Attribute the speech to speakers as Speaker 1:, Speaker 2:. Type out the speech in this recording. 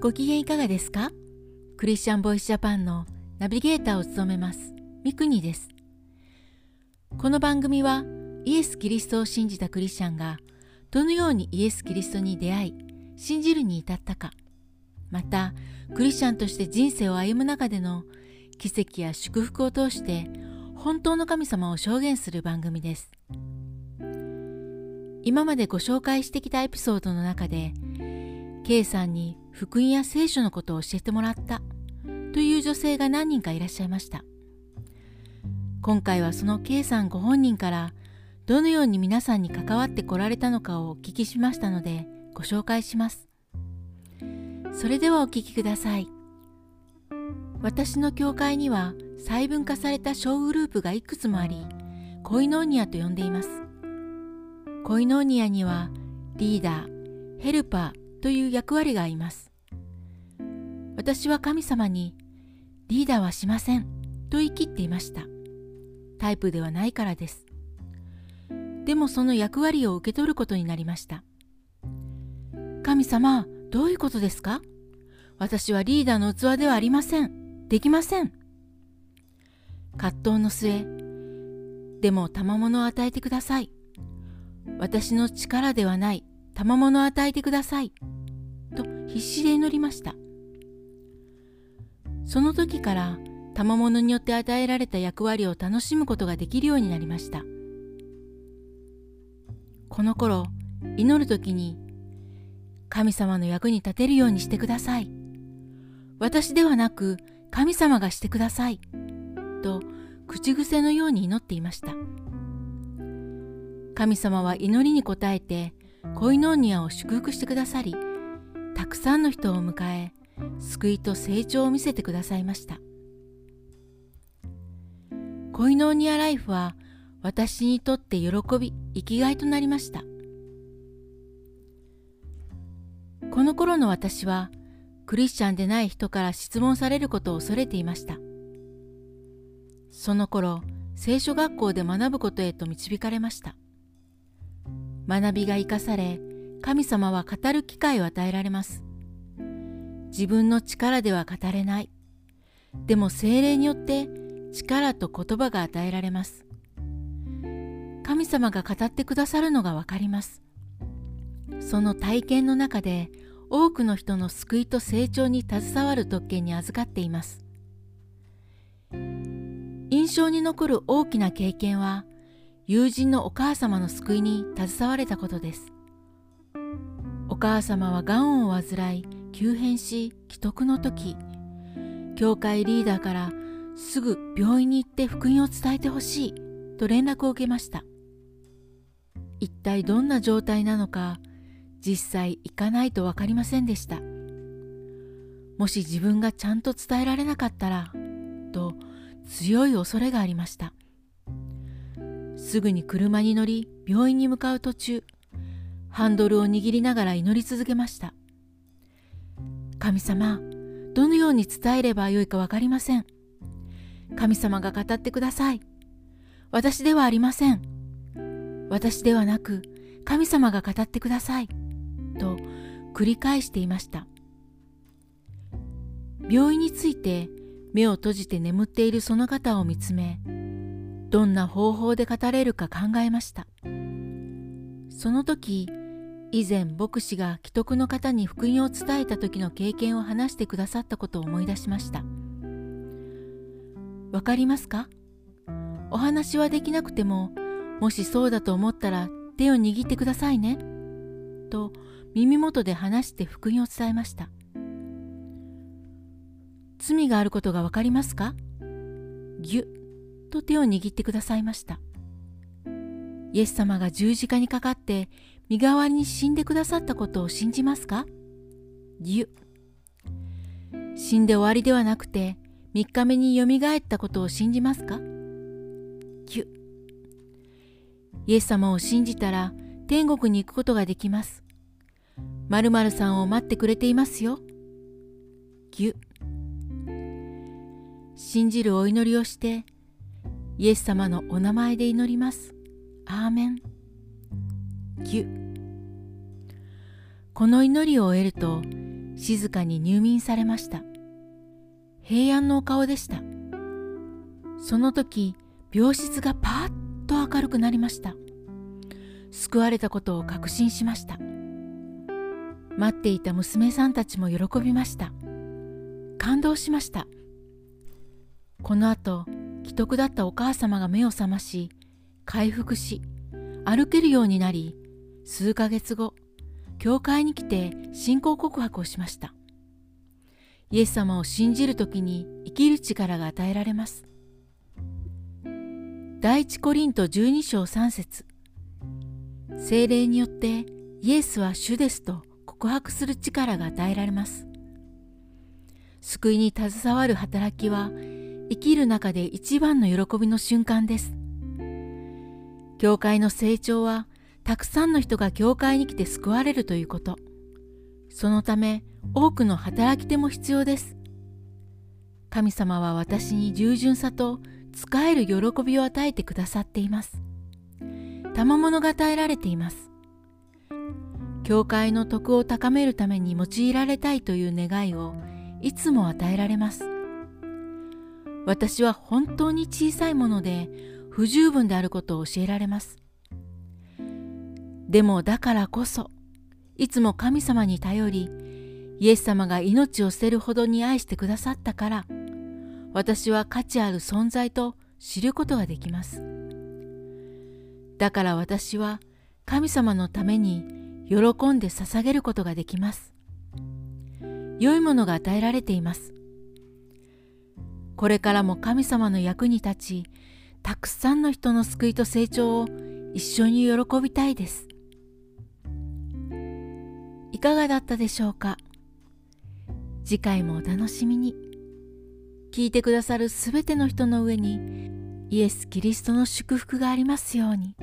Speaker 1: ご機嫌いかがですか？クリスチャンボイスジャパンのナビゲーターを務めますミクニです。この番組はイエス・キリストを信じたクリスチャンがどのようにイエス・キリストに出会い信じるに至ったかまたクリスチャンとして人生を歩む中での奇跡や祝福を通して本当の神様を証言する番組です。今までご紹介してきたエピソードの中で K さんに福音や聖書のことを教えてもらった。という女性が何人かいらっしゃいました。今回はその K さんご本人からどのように皆さんに関わってこられたのかをお聞きしましたのでご紹介します。それではお聞きください。私の教会には細分化された小グループがいくつもありコイノーニアと呼んでいます。コイノーニアにはリーダーヘルパーという役割があります。私は神様にリーダーはしませんと言い切っていました。タイプではないからです。でもその役割を受け取ることになりました。神様どういうことですか？私はリーダーの器ではありません。できません。葛藤の末でも賜物を与えてください。私の力ではない。賜物を与えてください。と必死で祈りました。その時から賜物によって与えられた役割を楽しむことができるようになりました。この頃祈る時に神様の役に立てるようにしてください。私ではなく神様がしてくださいと口癖のように祈っていました。神様は祈りに応えてコイノーニアを祝福してくださりたくさんの人を迎え救いと成長を見せてくださいました。コイノーニアライフは私にとって喜び生きがいとなりました。この頃の私はクリスチャンでない人から質問されることを恐れていました。その頃聖書学校で学ぶことへと導かれました。学びが生かされ神様は語る機会を与えられます。自分の力では語れない。でも精霊によって力と言葉が与えられます。神様が語ってくださるのがわかります。その体験の中で多くの人の救いと成長に携わる特権に預かっています。印象に残る大きな経験は友人のお母様の救いに携われたことです。お母様はがんを患い急変し既得の時教会リーダーからすぐ病院に行って福音を伝えてほしいと連絡を受けました。一体どんな状態なのか実際行かないと分かりませんでした。もし自分がちゃんと伝えられなかったらと強い恐れがありました。すぐに車に乗り病院に向かう途中ハンドルを握りながら祈り続けました。神様どのように伝えればよいか分かりません。神様が語ってください。私ではありません。私ではなく神様が語ってください。と繰り返していました。病院について目を閉じて眠っているその方を見つめどんな方法で語れるか考えました。その時以前牧師が既得の方に福音を伝えた時の経験を話してくださったことを思い出しました。わかりますか？お話はできなくてももしそうだと思ったら手を握ってくださいね。と耳元で話して福音を伝えました。罪があることがわかりますか？ぎゅっと手を握ってくださいました。イエス様が十字架にかかって身代わりに死んでくださったことを信じますか？ぎゅ死んで終わりではなくて3日目によみがえったことを信じますか？ぎゅイエス様を信じたら天国に行くことができます。〇〇さんを待ってくれていますよ。ぎゅ。信じるお祈りをして、イエス様のお名前で祈ります。アーメン。ぎゅ。この祈りを終えると、静かに入眠されました。平安のお顔でした。その時病室がパーッと明るくなりました。救われたことを確信しました。待っていた娘さんたちも喜びました。感動しました。この後既得だったお母様が目を覚まし回復し歩けるようになり数ヶ月後教会に来て信仰告白をしました。イエス様を信じる時に生きる力が与えられます。第一コリント12章3節。精霊によってイエスは主ですと告白する力が与えられます。救いに携わる働きは生きる中で一番の喜びの瞬間です。教会の成長はたくさんの人が教会に来て救われるということ。そのため多くの働き手も必要です。神様は私に従順さと使える喜びを与えてくださっています。賜物が与えられています。教会の徳を高めるために用いられたいという願いをいつも与えられます。私は本当に小さいもので不十分であることを教えられます。でもだからこそいつも神様に頼りイエス様が命を捨てるほどに愛してくださったから私は価値ある存在と知ることができます。だから私は神様のために喜んで捧げることができます。良いものが与えられています。これからも神様の役に立ち、たくさんの人の救いと成長を一緒に喜びたいです。いかがだったでしょうか？次回もお楽しみに。聞いてくださるすべての人の上にイエス・キリストの祝福がありますように。